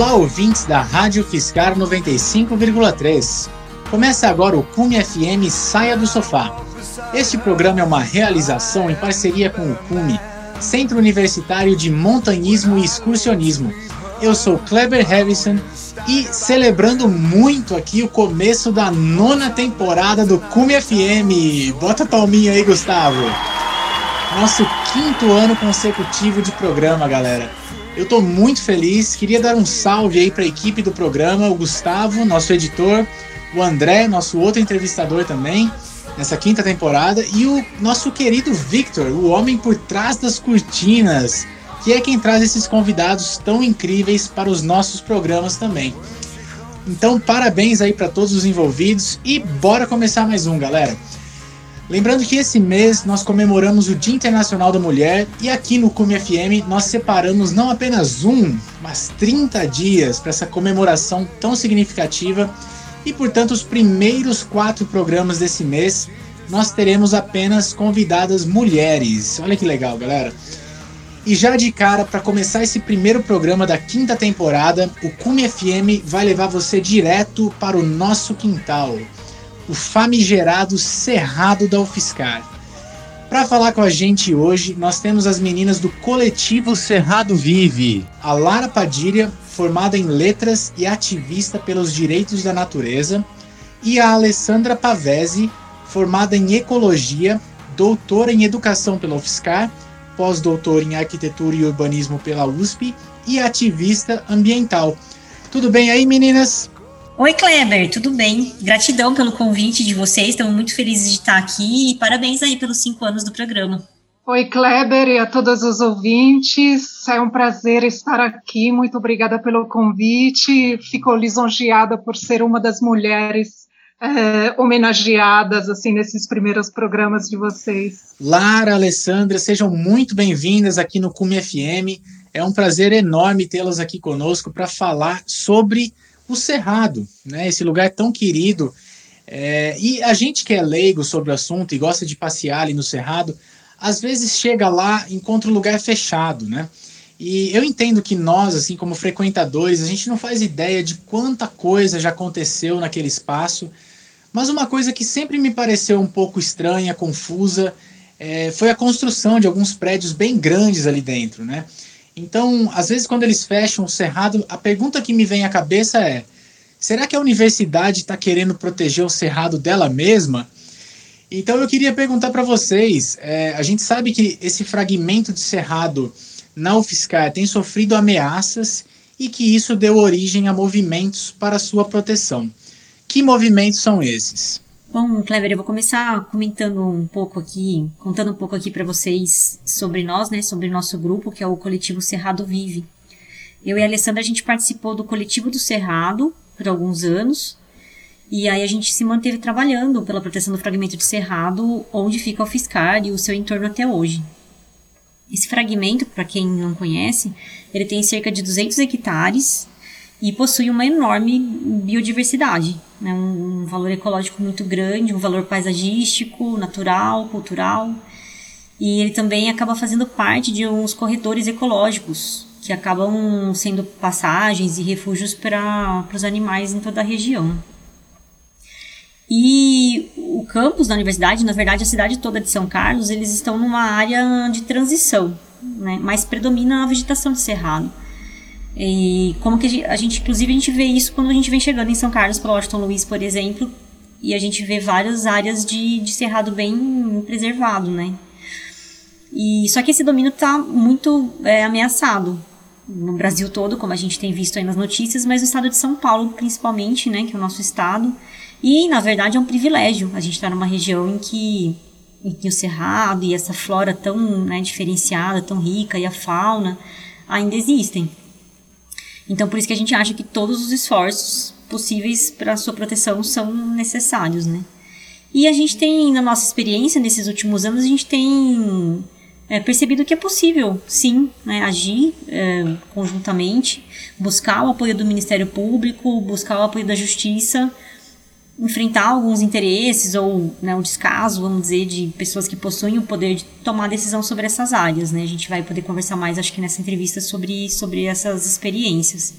Olá, ouvintes da Rádio Fiscar 95,3. Começa agora o Cume FM Saia do Sofá. Este programa é uma realização em parceria com o Cume, Centro Universitário de Montanhismo e Excursionismo. Eu sou Kleber Harrison e celebrando muito aqui o começo da nona temporada do Cume FM. Bota palminha aí, Gustavo. Nosso quinto ano consecutivo de programa, galera. Eu estou muito feliz. Queria dar um salve aí para a equipe do programa, o Gustavo, nosso editor, o André, nosso outro entrevistador também, nessa quinta temporada, e o nosso querido Victor, o homem por trás das cortinas, que é quem traz esses convidados tão incríveis para os nossos programas também. Então, parabéns aí para todos os envolvidos e bora começar mais um, galera. Lembrando que esse mês nós comemoramos o Dia Internacional da Mulher e aqui no Cume FM nós separamos não apenas um, mas 30 dias para essa comemoração tão significativa e, portanto, os primeiros quatro programas desse mês nós teremos apenas convidadas mulheres. Olha que legal, galera. E já de cara, para começar esse primeiro programa da quinta temporada, o Cume FM vai levar você direto para o nosso quintal o famigerado Cerrado da UFSCar. Para falar com a gente hoje, nós temos as meninas do coletivo Cerrado Vive, a Lara Padilha, formada em letras e ativista pelos direitos da natureza, e a Alessandra Pavese, formada em ecologia, doutora em educação pela UFSCar, pós-doutora em arquitetura e urbanismo pela USP e ativista ambiental. Tudo bem aí, meninas? Oi, Kleber, tudo bem? Gratidão pelo convite de vocês, estamos muito felizes de estar aqui e parabéns aí pelos cinco anos do programa. Oi, Kleber, e a todos os ouvintes. É um prazer estar aqui. Muito obrigada pelo convite. Fico lisonjeada por ser uma das mulheres é, homenageadas assim nesses primeiros programas de vocês. Lara, Alessandra, sejam muito bem-vindas aqui no Cume FM. É um prazer enorme tê-las aqui conosco para falar sobre o Cerrado, né? Esse lugar tão querido. É, e a gente que é leigo sobre o assunto e gosta de passear ali no Cerrado, às vezes chega lá, encontra um lugar fechado, né? E eu entendo que nós, assim como frequentadores, a gente não faz ideia de quanta coisa já aconteceu naquele espaço. Mas uma coisa que sempre me pareceu um pouco estranha, confusa, é, foi a construção de alguns prédios bem grandes ali dentro, né? Então, às vezes, quando eles fecham o cerrado, a pergunta que me vem à cabeça é: será que a universidade está querendo proteger o cerrado dela mesma? Então, eu queria perguntar para vocês: é, a gente sabe que esse fragmento de cerrado na UFSCar tem sofrido ameaças e que isso deu origem a movimentos para sua proteção. Que movimentos são esses? Bom, Clever, eu vou começar comentando um pouco aqui, contando um pouco aqui para vocês sobre nós, né, sobre nosso grupo, que é o coletivo Cerrado Vive. Eu e a Alessandra a gente participou do coletivo do Cerrado por alguns anos, e aí a gente se manteve trabalhando pela proteção do fragmento de Cerrado, onde fica o Fiscar e o seu entorno até hoje. Esse fragmento, para quem não conhece, ele tem cerca de 200 hectares e possui uma enorme biodiversidade, né? um, um valor ecológico muito grande, um valor paisagístico, natural, cultural. E ele também acaba fazendo parte de uns corredores ecológicos, que acabam sendo passagens e refúgios para os animais em toda a região. E o campus da universidade, na verdade a cidade toda de São Carlos, eles estão numa área de transição, né? mas predomina a vegetação de cerrado. E como que a gente, inclusive, a gente vê isso quando a gente vem chegando em São Carlos, pelo Washington Luiz, por exemplo, e a gente vê várias áreas de, de cerrado bem preservado, né? E só que esse domínio está muito é, ameaçado no Brasil todo, como a gente tem visto aí nas notícias, mas no estado de São Paulo, principalmente, né, que é o nosso estado. E na verdade é um privilégio a gente estar tá numa região em que, em que o cerrado e essa flora tão né, diferenciada, tão rica e a fauna ainda existem. Então, por isso que a gente acha que todos os esforços possíveis para a sua proteção são necessários, né? E a gente tem, na nossa experiência nesses últimos anos, a gente tem é, percebido que é possível, sim, né, agir é, conjuntamente, buscar o apoio do Ministério Público, buscar o apoio da Justiça enfrentar alguns interesses ou né, um descaso, vamos dizer, de pessoas que possuem o poder de tomar decisão sobre essas áreas. Né? A gente vai poder conversar mais, acho que nessa entrevista, sobre, sobre essas experiências.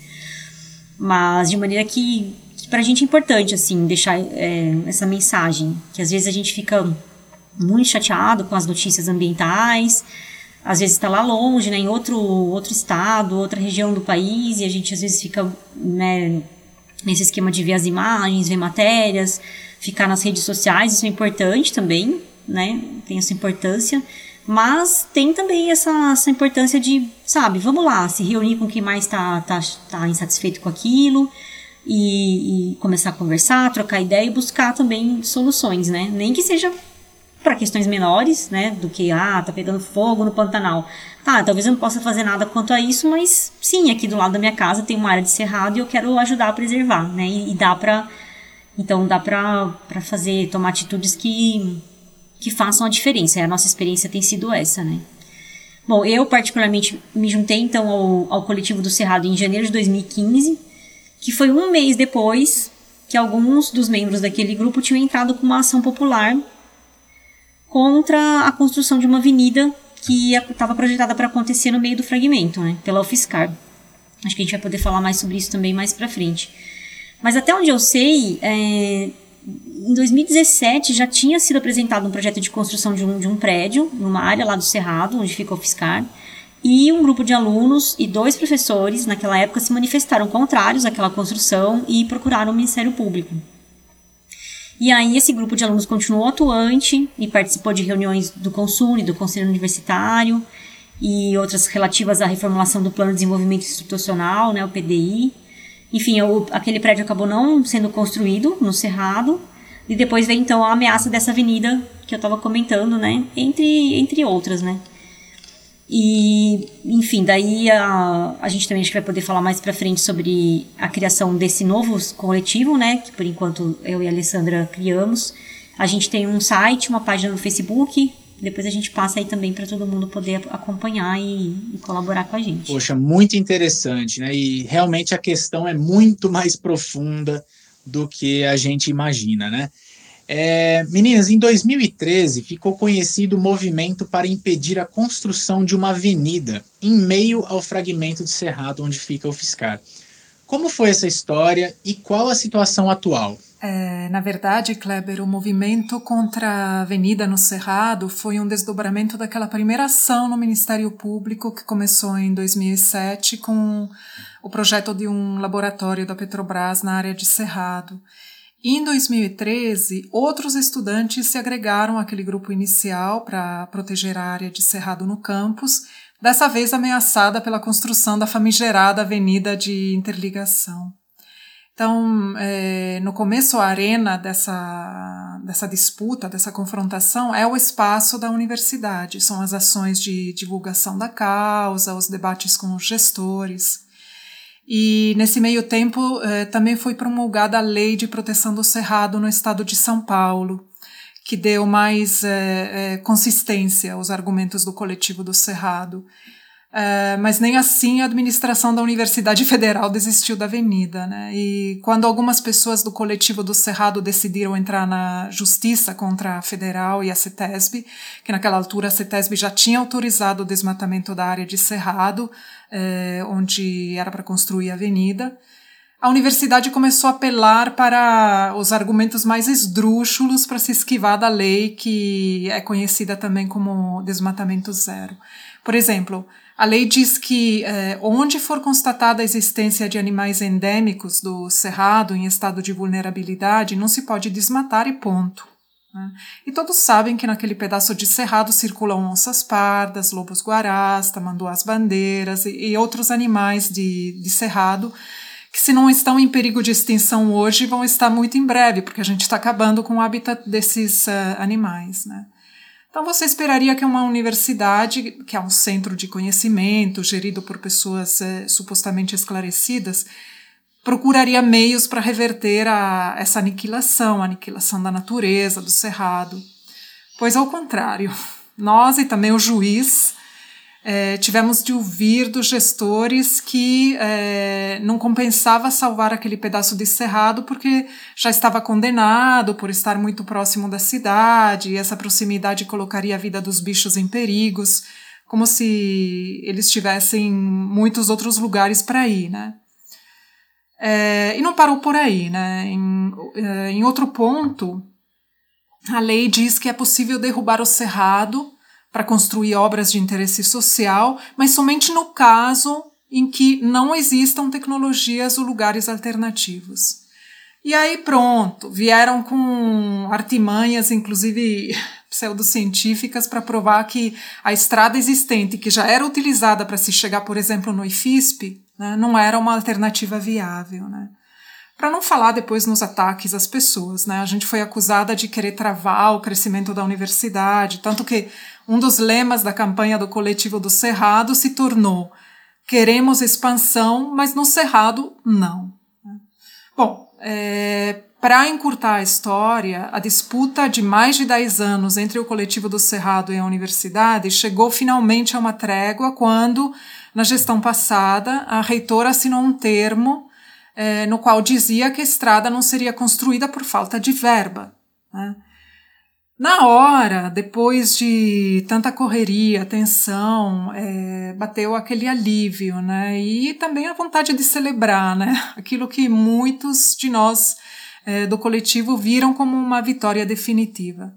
mas de maneira que, que para a gente é importante, assim, deixar é, essa mensagem, que às vezes a gente fica muito chateado com as notícias ambientais, às vezes está lá longe, né, em outro, outro estado, outra região do país, e a gente às vezes fica, né, nesse esquema de ver as imagens, ver matérias, ficar nas redes sociais, isso é importante também, né, tem essa importância, mas tem também essa, essa importância de, sabe, vamos lá, se reunir com quem mais está tá, tá insatisfeito com aquilo e, e, começar a conversar, trocar ideia e buscar também soluções, né? Nem que seja para questões menores, né? Do que, ah, tá pegando fogo no Pantanal. Tá, talvez eu não possa fazer nada quanto a isso, mas sim, aqui do lado da minha casa tem uma área de cerrado e eu quero ajudar a preservar, né? E, e dá para então dá para fazer, tomar atitudes que que façam a diferença. A nossa experiência tem sido essa, né? Bom, eu particularmente me juntei então ao, ao coletivo do Cerrado em janeiro de 2015, que foi um mês depois que alguns dos membros daquele grupo tinham entrado com uma ação popular contra a construção de uma avenida que estava projetada para acontecer no meio do fragmento, né, pela UFSCar. Acho que a gente vai poder falar mais sobre isso também mais para frente. Mas até onde eu sei, é, em 2017 já tinha sido apresentado um projeto de construção de um, de um prédio numa área lá do Cerrado, onde fica o Fiscar, e um grupo de alunos e dois professores, naquela época, se manifestaram contrários àquela construção e procuraram o Ministério Público. E aí esse grupo de alunos continuou atuante e participou de reuniões do Consune, do Conselho Universitário e outras relativas à reformulação do Plano de Desenvolvimento Institucional, né, o PDI, enfim, aquele prédio acabou não sendo construído no Cerrado. E depois veio então a ameaça dessa avenida que eu estava comentando, né? Entre, entre outras, né? E, enfim, daí a, a gente também acho que vai poder falar mais pra frente sobre a criação desse novo coletivo, né? Que por enquanto eu e a Alessandra criamos. A gente tem um site, uma página no Facebook, depois a gente passa aí também para todo mundo poder acompanhar e, e, colaborar com a gente. Poxa, muito interessante, né? E realmente a questão é muito mais profunda do que a gente imagina, né? É, meninas, em 2013 ficou conhecido o movimento para impedir a construção de uma avenida em meio ao fragmento de cerrado onde fica o Fiscar. Como foi essa história e qual a situação atual? É, na verdade, Kleber, o movimento contra a Avenida no Cerrado foi um desdobramento daquela primeira ação no Ministério Público que começou em 2007 com o projeto de um laboratório da Petrobras na área de Cerrado. Em 2013, outros estudantes se agregaram àquele grupo inicial para proteger a área de Cerrado no campus, dessa vez ameaçada pela construção da famigerada Avenida de Interligação. Então, é, no começo, a arena dessa, dessa disputa, dessa confrontação, é o espaço da universidade, são as ações de divulgação da causa, os debates com os gestores. E nesse meio tempo é, também foi promulgada a Lei de Proteção do Cerrado no estado de São Paulo, que deu mais é, é consistência aos argumentos do coletivo do Cerrado. É, mas nem assim a administração da Universidade Federal desistiu da avenida. Né? E quando algumas pessoas do coletivo do Cerrado decidiram entrar na justiça contra a Federal e a CETESB, que naquela altura a CETESB já tinha autorizado o desmatamento da área de Cerrado, é, onde era para construir a avenida, a universidade começou a apelar para os argumentos mais esdrúxulos para se esquivar da lei que é conhecida também como desmatamento zero. Por exemplo, a lei diz que eh, onde for constatada a existência de animais endêmicos do cerrado em estado de vulnerabilidade, não se pode desmatar e ponto. Né? E todos sabem que naquele pedaço de cerrado circulam onças pardas, lobos guarás, tamanduás bandeiras e, e outros animais de, de cerrado que se não estão em perigo de extinção hoje, vão estar muito em breve, porque a gente está acabando com o habitat desses uh, animais. Né? Então você esperaria que uma universidade, que é um centro de conhecimento, gerido por pessoas é, supostamente esclarecidas, procuraria meios para reverter a, essa aniquilação, a aniquilação da natureza, do cerrado. Pois ao contrário, nós e também o juiz é, tivemos de ouvir dos gestores que é, não compensava salvar aquele pedaço de cerrado porque já estava condenado por estar muito próximo da cidade e essa proximidade colocaria a vida dos bichos em perigos, como se eles tivessem muitos outros lugares para ir, né? É, e não parou por aí, né? Em, é, em outro ponto, a lei diz que é possível derrubar o cerrado para construir obras de interesse social, mas somente no caso em que não existam tecnologias ou lugares alternativos. E aí pronto, vieram com artimanhas, inclusive pseudocientíficas, para provar que a estrada existente, que já era utilizada para se chegar, por exemplo, no IFISP, né, não era uma alternativa viável. Né. Para não falar depois nos ataques às pessoas, né, a gente foi acusada de querer travar o crescimento da universidade, tanto que um dos lemas da campanha do coletivo do Cerrado se tornou queremos expansão, mas no Cerrado não. Né. Bom, é, para encurtar a história, a disputa de mais de 10 anos entre o coletivo do Cerrado e a universidade chegou finalmente a uma trégua quando, na gestão passada, a reitora assinou um termo é, no qual dizia que a estrada não seria construída por falta de verba. Né? Na hora, depois de tanta correria, tensão, é, bateu aquele alívio, né? E também a vontade de celebrar, né? Aquilo que muitos de nós é, do coletivo viram como uma vitória definitiva.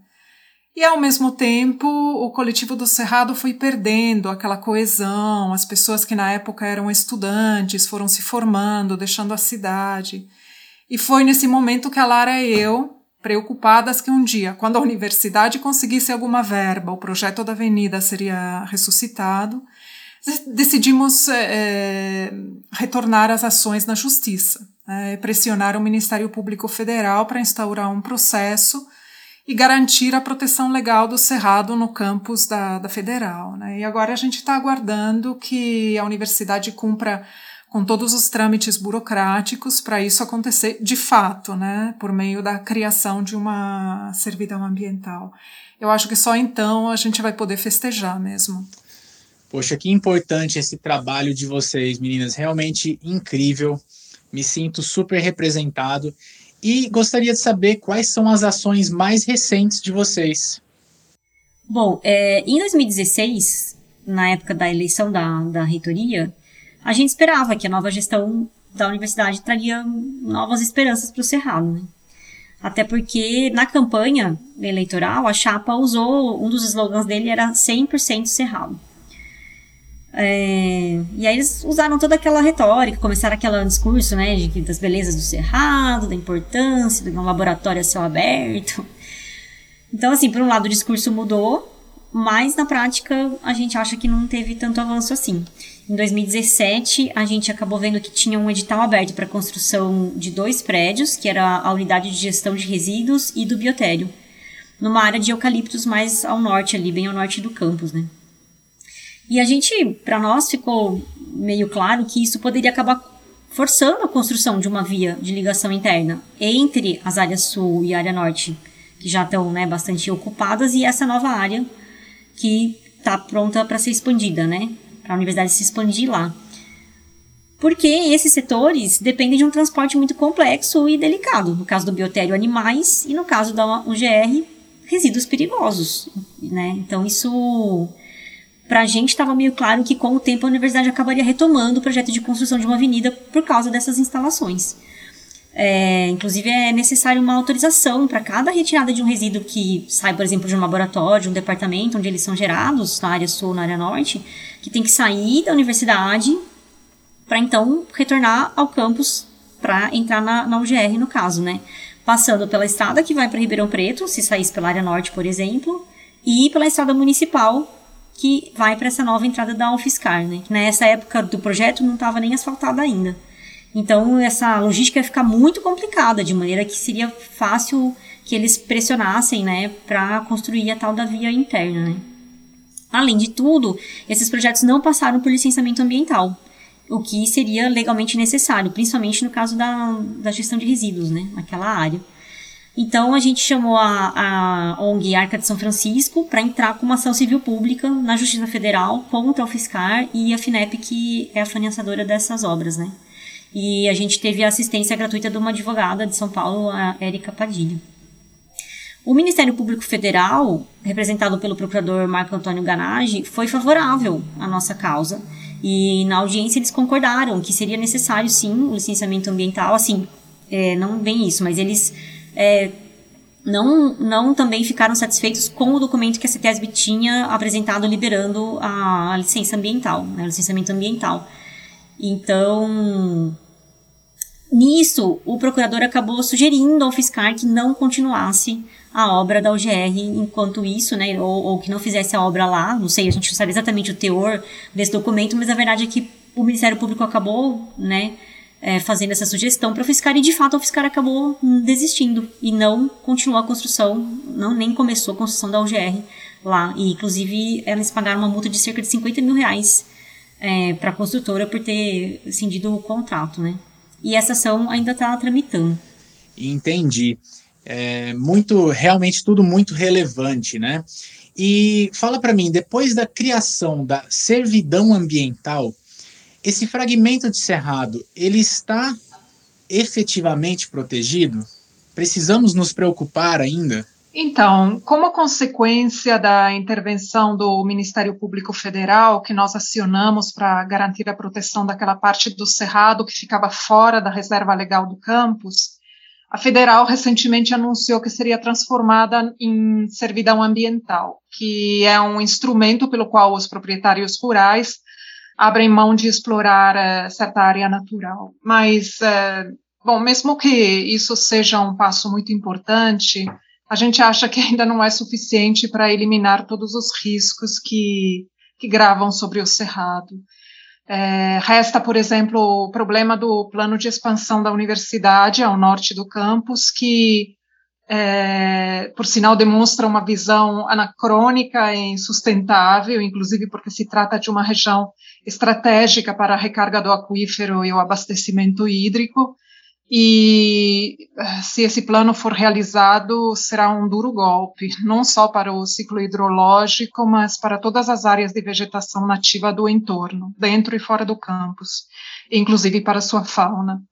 E ao mesmo tempo, o coletivo do Cerrado foi perdendo aquela coesão, as pessoas que na época eram estudantes foram se formando, deixando a cidade. E foi nesse momento que a Lara e eu, preocupadas que um dia, quando a universidade conseguisse alguma verba, o projeto da avenida seria ressuscitado, decidimos é, retornar às ações na justiça, é, pressionar o Ministério Público Federal para instaurar um processo e garantir a proteção legal do Cerrado no campus da, da Federal. Né? E agora a gente está aguardando que a universidade cumpra com todos os trâmites burocráticos para isso acontecer de fato, né, por meio da criação de uma servidão ambiental. Eu acho que só então a gente vai poder festejar mesmo. Poxa, que importante esse trabalho de vocês, meninas, realmente incrível. Me sinto super representado e gostaria de saber quais são as ações mais recentes de vocês. Bom, é, em 2016, na época da eleição da, da reitoria, a gente esperava que a nova gestão da universidade traria novas esperanças para o Cerrado, né? Até porque na campanha eleitoral a chapa usou, um dos slogans dele era 100% Cerrado. É, e aí eles usaram toda aquela retórica, começaram aquele discurso, né, de, das belezas do Cerrado, da importância de um laboratório a céu aberto. Então, assim, por um lado o discurso mudou, mas na prática a gente acha que não teve tanto avanço assim. Em 2017, a gente acabou vendo que tinha um edital aberto para construção de dois prédios, que era a unidade de gestão de resíduos e do biotério, numa área de eucaliptos mais ao norte ali, bem ao norte do campus, né? E a gente, para nós, ficou meio claro que isso poderia acabar forçando a construção de uma via de ligação interna entre as áreas sul e área norte, que já estão né, bastante ocupadas, e essa nova área que está pronta para ser expandida, né? para a universidade se expandir lá. Porque esses setores dependem de um transporte muito complexo e delicado. No caso do biotério, animais, e no caso da UGR, resíduos perigosos. Né? Então, isso, para a gente, estava meio claro que com o tempo a universidade acabaria retomando o projeto de construção de uma avenida por causa dessas instalações. É, inclusive, é necessário uma autorização para cada retirada de um resíduo que sai, por exemplo, de um laboratório, de um departamento onde eles são gerados, na área sul, na área norte, que tem que sair da universidade para então retornar ao campus para entrar na, na UGR, no caso, né? Passando pela estrada que vai para Ribeirão Preto, se saísse pela área norte, por exemplo, e pela estrada municipal que vai para essa nova entrada da UFSCar, né? Que nessa época do projeto não estava nem asfaltada ainda. Então, essa logística ia ficar muito complicada, de maneira que seria fácil que eles pressionassem, né, para construir a tal da via interna, né. Além de tudo, esses projetos não passaram por licenciamento ambiental, o que seria legalmente necessário, principalmente no caso da, da gestão de resíduos, né, naquela área. Então a gente chamou a, a ONG Arca de São Francisco para entrar com uma ação civil pública na Justiça Federal contra o Fiscar e a FINEP, que é a financiadora dessas obras, né. E a gente teve a assistência gratuita de uma advogada de São Paulo, a Érica Padilha. O Ministério Público Federal, representado pelo procurador Marco Antônio Ganage, foi favorável à nossa causa E na audiência eles concordaram que seria necessário sim o licenciamento ambiental, assim, é, não vem isso, mas eles é, não, não também ficaram satisfeitos com o documento que a CETESB tinha apresentado liberando a, licença ambiental, né, o licenciamento ambiental. Então, nisso, o procurador acabou sugerindo ao fiscal que não continuasse a obra da UGR enquanto isso, né, ou, ou, que não fizesse a obra lá, não sei, a gente não sabe exatamente o teor desse documento, mas a verdade é que o Ministério Público acabou, né, é, fazendo essa sugestão para o fiscal e de fato o fiscal acabou desistindo e não continuou a construção, não nem começou a construção da UGR lá. E inclusive eles pagaram uma multa de cerca de 50 mil reais é, para a construtora por ter cindido o contrato, né? E essa ação ainda está tramitando. Entendi. É muito, realmente tudo muito relevante, né? E fala para mim, depois da criação da servidão ambiental, esse fragmento de cerrado, ele está efetivamente protegido? Precisamos nos preocupar ainda? Então, como consequência da intervenção do Ministério Público Federal, que nós acionamos para garantir a proteção daquela parte do cerrado que ficava fora da reserva legal do campus, a federal recentemente anunciou que seria transformada em servidão ambiental, que é um instrumento pelo qual os proprietários rurais abrem mão de explorar uh, certa área natural. Mas, uh, bom, mesmo que isso seja um passo muito importante, a gente acha que ainda não é suficiente para eliminar todos os riscos que, que gravam sobre o cerrado. É, resta, por exemplo, o problema do plano de expansão da universidade ao norte do campus, que é, por sinal, demonstra uma visão anacrônica e insustentável, inclusive porque se trata de uma região estratégica para a recarga do aquífero e o abastecimento hídrico. E se esse plano for realizado, será um duro golpe, não só para o ciclo hidrológico, mas para todas as áreas de vegetação nativa do entorno, dentro e fora do campus, inclusive para sua fauna.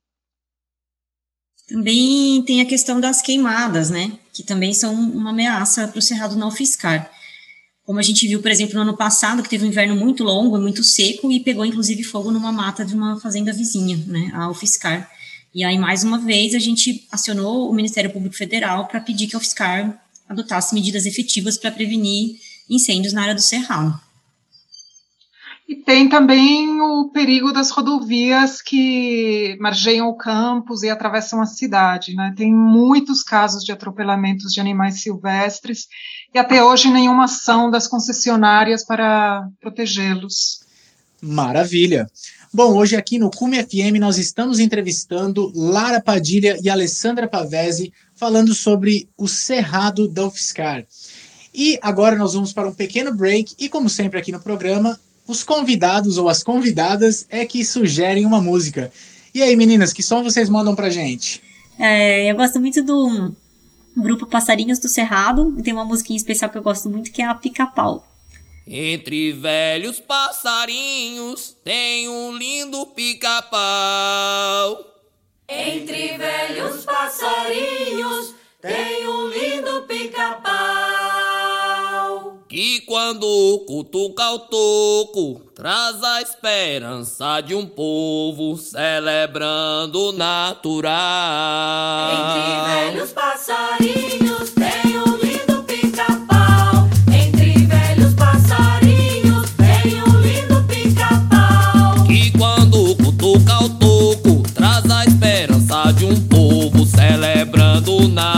Também tem a questão das queimadas, né? Que também são uma ameaça para o cerrado não fiscar. Como a gente viu, por exemplo, no ano passado, que teve um inverno muito longo, muito seco, e pegou inclusive fogo numa mata de uma fazenda vizinha, né, a UFSCar. E aí, mais uma vez, a gente acionou o Ministério Público Federal para pedir que a UFSCar adotasse medidas efetivas para prevenir incêndios na área do Cerrado. E tem também o perigo das rodovias que margeiam o campus e atravessam a cidade. Né? Tem muitos casos de atropelamentos de animais silvestres e até hoje nenhuma ação das concessionárias para protegê-los. Maravilha! Bom, hoje aqui no Cume FM nós estamos entrevistando Lara Padilha e Alessandra Pavese falando sobre o Cerrado da UFSCar. E agora nós vamos para um pequeno break e como sempre aqui no programa, os convidados ou as convidadas é que sugerem uma música. E aí, meninas, que som vocês mandam pra gente? É, eu gosto muito do grupo Passarinhos do Cerrado. E tem uma musiquinha especial que eu gosto muito que é a Pica-Pau. Entre velhos passarinhos tem um lindo pica-pau. Entre velhos passarinhos tem um lindo pica-pau que quando cutuca o toco, traz a esperança de um povo celebrando natural. Entre velhos passarinhos tem um lindo pica-pau. Entre velhos passarinhos tem um lindo pica-pau. Que quando cutuca o toco, traz a esperança de um povo celebrando natural.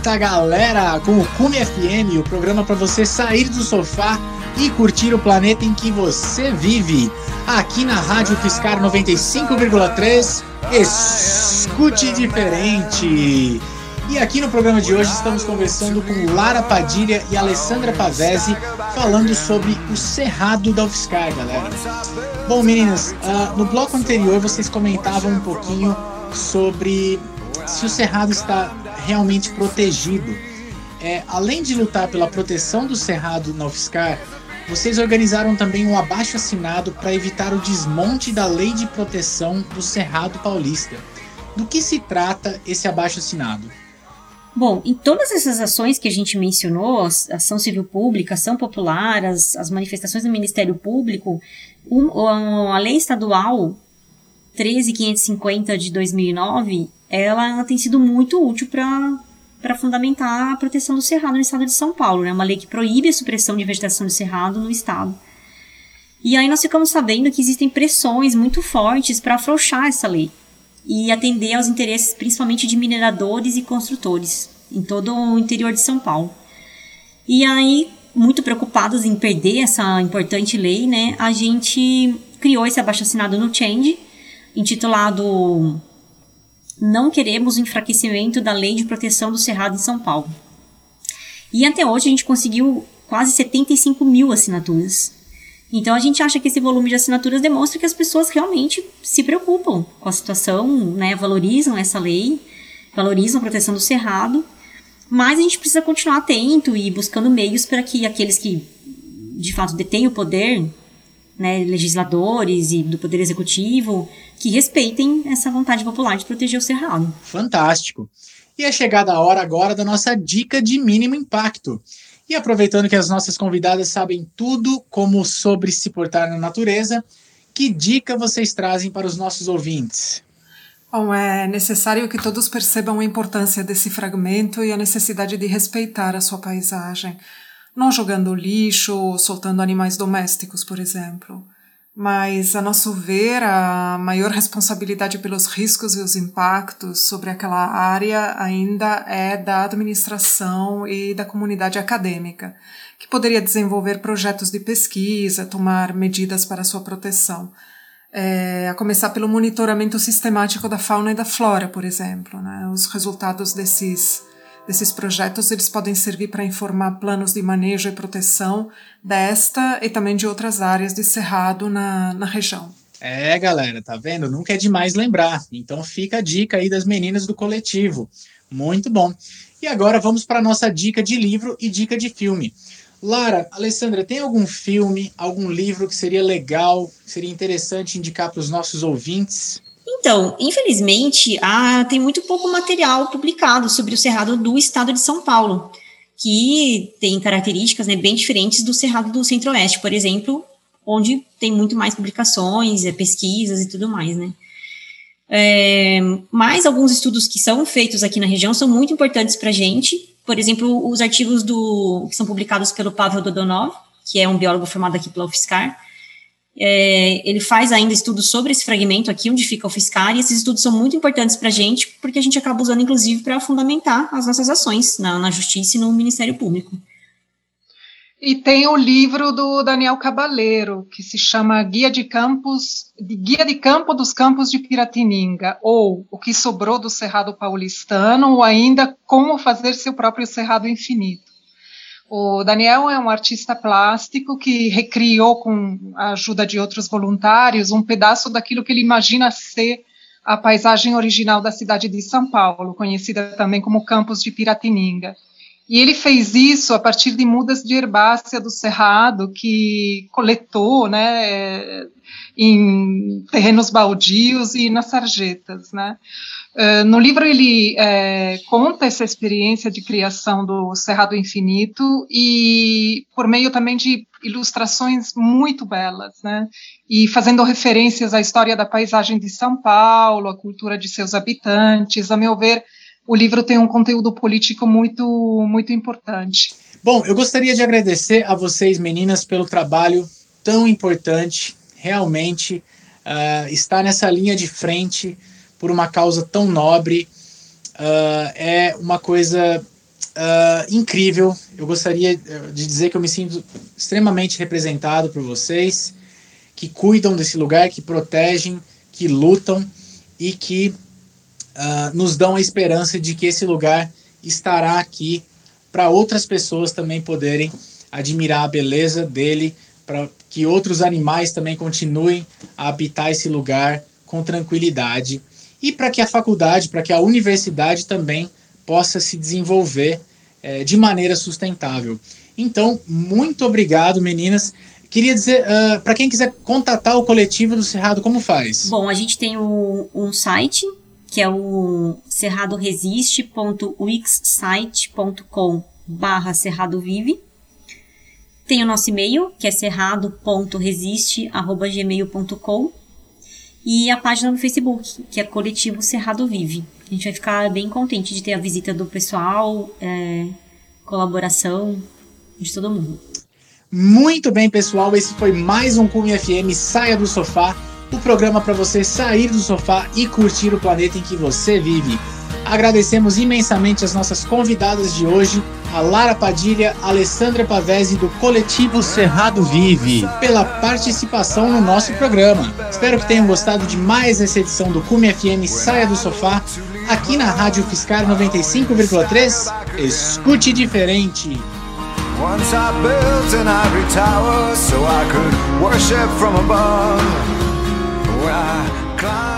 Volta, galera, com o Cume FM, o programa para você sair do sofá e curtir o planeta em que você vive. Aqui na Rádio Fiscar 95,3, escute diferente. E aqui no programa de hoje estamos conversando com Lara Padilha e Alessandra Pavese, falando sobre o Cerrado da UFSCar, galera. Bom, meninas, uh, no bloco anterior vocês comentavam um pouquinho sobre se o Cerrado está realmente protegido. É, além de lutar pela proteção do Cerrado na UFSCar, vocês organizaram também um abaixo assinado para evitar o desmonte da lei de proteção do Cerrado Paulista. Do que se trata esse abaixo assinado? Bom, em todas essas ações que a gente mencionou, ação civil pública, ação popular, as, as manifestações do Ministério Público, um, a lei estadual 13550 de 2009, ela, ela tem sido muito útil para fundamentar a proteção do cerrado no estado de São Paulo. Né? uma lei que proíbe a supressão de vegetação do cerrado no estado. E aí nós ficamos sabendo que existem pressões muito fortes para afrouxar essa lei e atender aos interesses principalmente de mineradores e construtores em todo o interior de São Paulo. E aí, muito preocupados em perder essa importante lei, né, a gente criou esse abaixo-assinado no Change, intitulado Não queremos o enfraquecimento da lei de proteção do cerrado em São Paulo. E até hoje a gente conseguiu quase 75 mil assinaturas. Então a gente acha que esse volume de assinaturas demonstra que as pessoas realmente se preocupam com a situação, né, valorizam essa lei, valorizam a proteção do cerrado, mas a gente precisa continuar atento e buscando meios para que aqueles que de fato detêm o poder, né, legisladores e do poder executivo, que respeitem essa vontade popular de proteger o cerrado. Fantástico. E é chegada a hora agora da nossa dica de mínimo impacto. E aproveitando que as nossas convidadas sabem tudo como sobre se portar na natureza, que dica vocês trazem para os nossos ouvintes? Bom, é necessário que todos percebam a importância desse fragmento e a necessidade de respeitar a sua paisagem, não jogando lixo ou soltando animais domésticos, por exemplo. Mas, a nosso ver, a maior responsabilidade pelos riscos e os impactos sobre aquela área ainda é da administração e da comunidade acadêmica, que poderia desenvolver projetos de pesquisa, tomar medidas para sua proteção. É, a começar pelo monitoramento sistemático da fauna e da flora, por exemplo. Né? Os resultados desses desses projetos eles podem servir para informar planos de manejo e proteção desta e também de outras áreas de cerrado na, na região. É, galera, tá vendo? Nunca é demais lembrar. Então fica a dica aí das meninas do coletivo. Muito bom. E agora vamos para a nossa dica de livro e dica de filme. Lara, Alessandra, tem algum filme, algum livro que seria legal, seria interessante indicar para os nossos ouvintes? Então, infelizmente, há, tem muito pouco material publicado sobre o Cerrado do estado de São Paulo, que tem características né, bem diferentes do Cerrado do Centro-Oeste, por exemplo, onde tem muito mais publicações, é, pesquisas e tudo mais, né? É, mas alguns estudos que são feitos aqui na região são muito importantes para a gente. Por exemplo, os artigos do, que são publicados pelo Pavel Dodonov, que é um biólogo formado aqui pela UFSCar, é, ele faz ainda estudos sobre esse fragmento aqui, onde fica o fiscal, e esses estudos são muito importantes para a gente, porque a gente acaba usando, inclusive, para fundamentar as nossas ações na, na Justiça e no Ministério Público. E tem o livro do Daniel Cabaleiro, que se chama Guia de Campos, Guia de Campo dos Campos de Piratininga, ou O que sobrou do Cerrado Paulistano, ou ainda Como fazer seu próprio Cerrado Infinito. O Daniel é um artista plástico que recriou, com a ajuda de outros voluntários, um pedaço daquilo que ele imagina ser a paisagem original da cidade de São Paulo, conhecida também como Campos de Piratininga. E ele fez isso a partir de mudas de herbácea do Cerrado, que coletou né, em terrenos baldios e nas sarjetas. Né. Uh, no livro ele é, conta essa experiência de criação do Cerrado Infinito e por meio também de ilustrações muito belas, né? E fazendo referências à história da paisagem de São Paulo, à cultura de seus habitantes. A meu ver, o livro tem um conteúdo político muito, muito importante. Bom, eu gostaria de agradecer a vocês, meninas, pelo trabalho tão importante. Realmente uh, está nessa linha de frente por uma causa tão nobre. uh, é uma coisa uh, incrível. Eu gostaria de dizer que eu me sinto extremamente representado por vocês, que cuidam desse lugar, que protegem, que lutam e que uh, nos dão a esperança de que esse lugar estará aqui para outras pessoas também poderem admirar a beleza dele, para que outros animais também continuem a habitar esse lugar com tranquilidade e para que a faculdade, para que a universidade também possa se desenvolver é, de maneira sustentável. Então, muito obrigado, meninas. Queria dizer, uh, ah, para quem quiser contatar o coletivo do Cerrado, como faz? Bom, a gente tem o, um site, que é o cerradoresiste.wixsite.com barra. Tem o nosso e-mail, que é cerrado.resiste.gmail.com e a página no Facebook, que é Coletivo Cerrado Vive. A gente vai ficar bem contente de ter a visita do pessoal, é, colaboração de todo mundo. Muito bem, pessoal. Esse foi mais um Cume FM Saia do Sofá o programa para você sair do sofá e curtir o planeta em que você vive. Agradecemos imensamente as nossas convidadas de hoje, a Lara Padilha, a Alessandra Pavese do Coletivo Cerrado Vive, pela participação no nosso programa. Espero que tenham gostado de mais essa edição do Cume FM Saia do Sofá, aqui na Rádio Fiscar 95,3. Escute diferente. Once I built an ivory tower so I could worship from above. I climb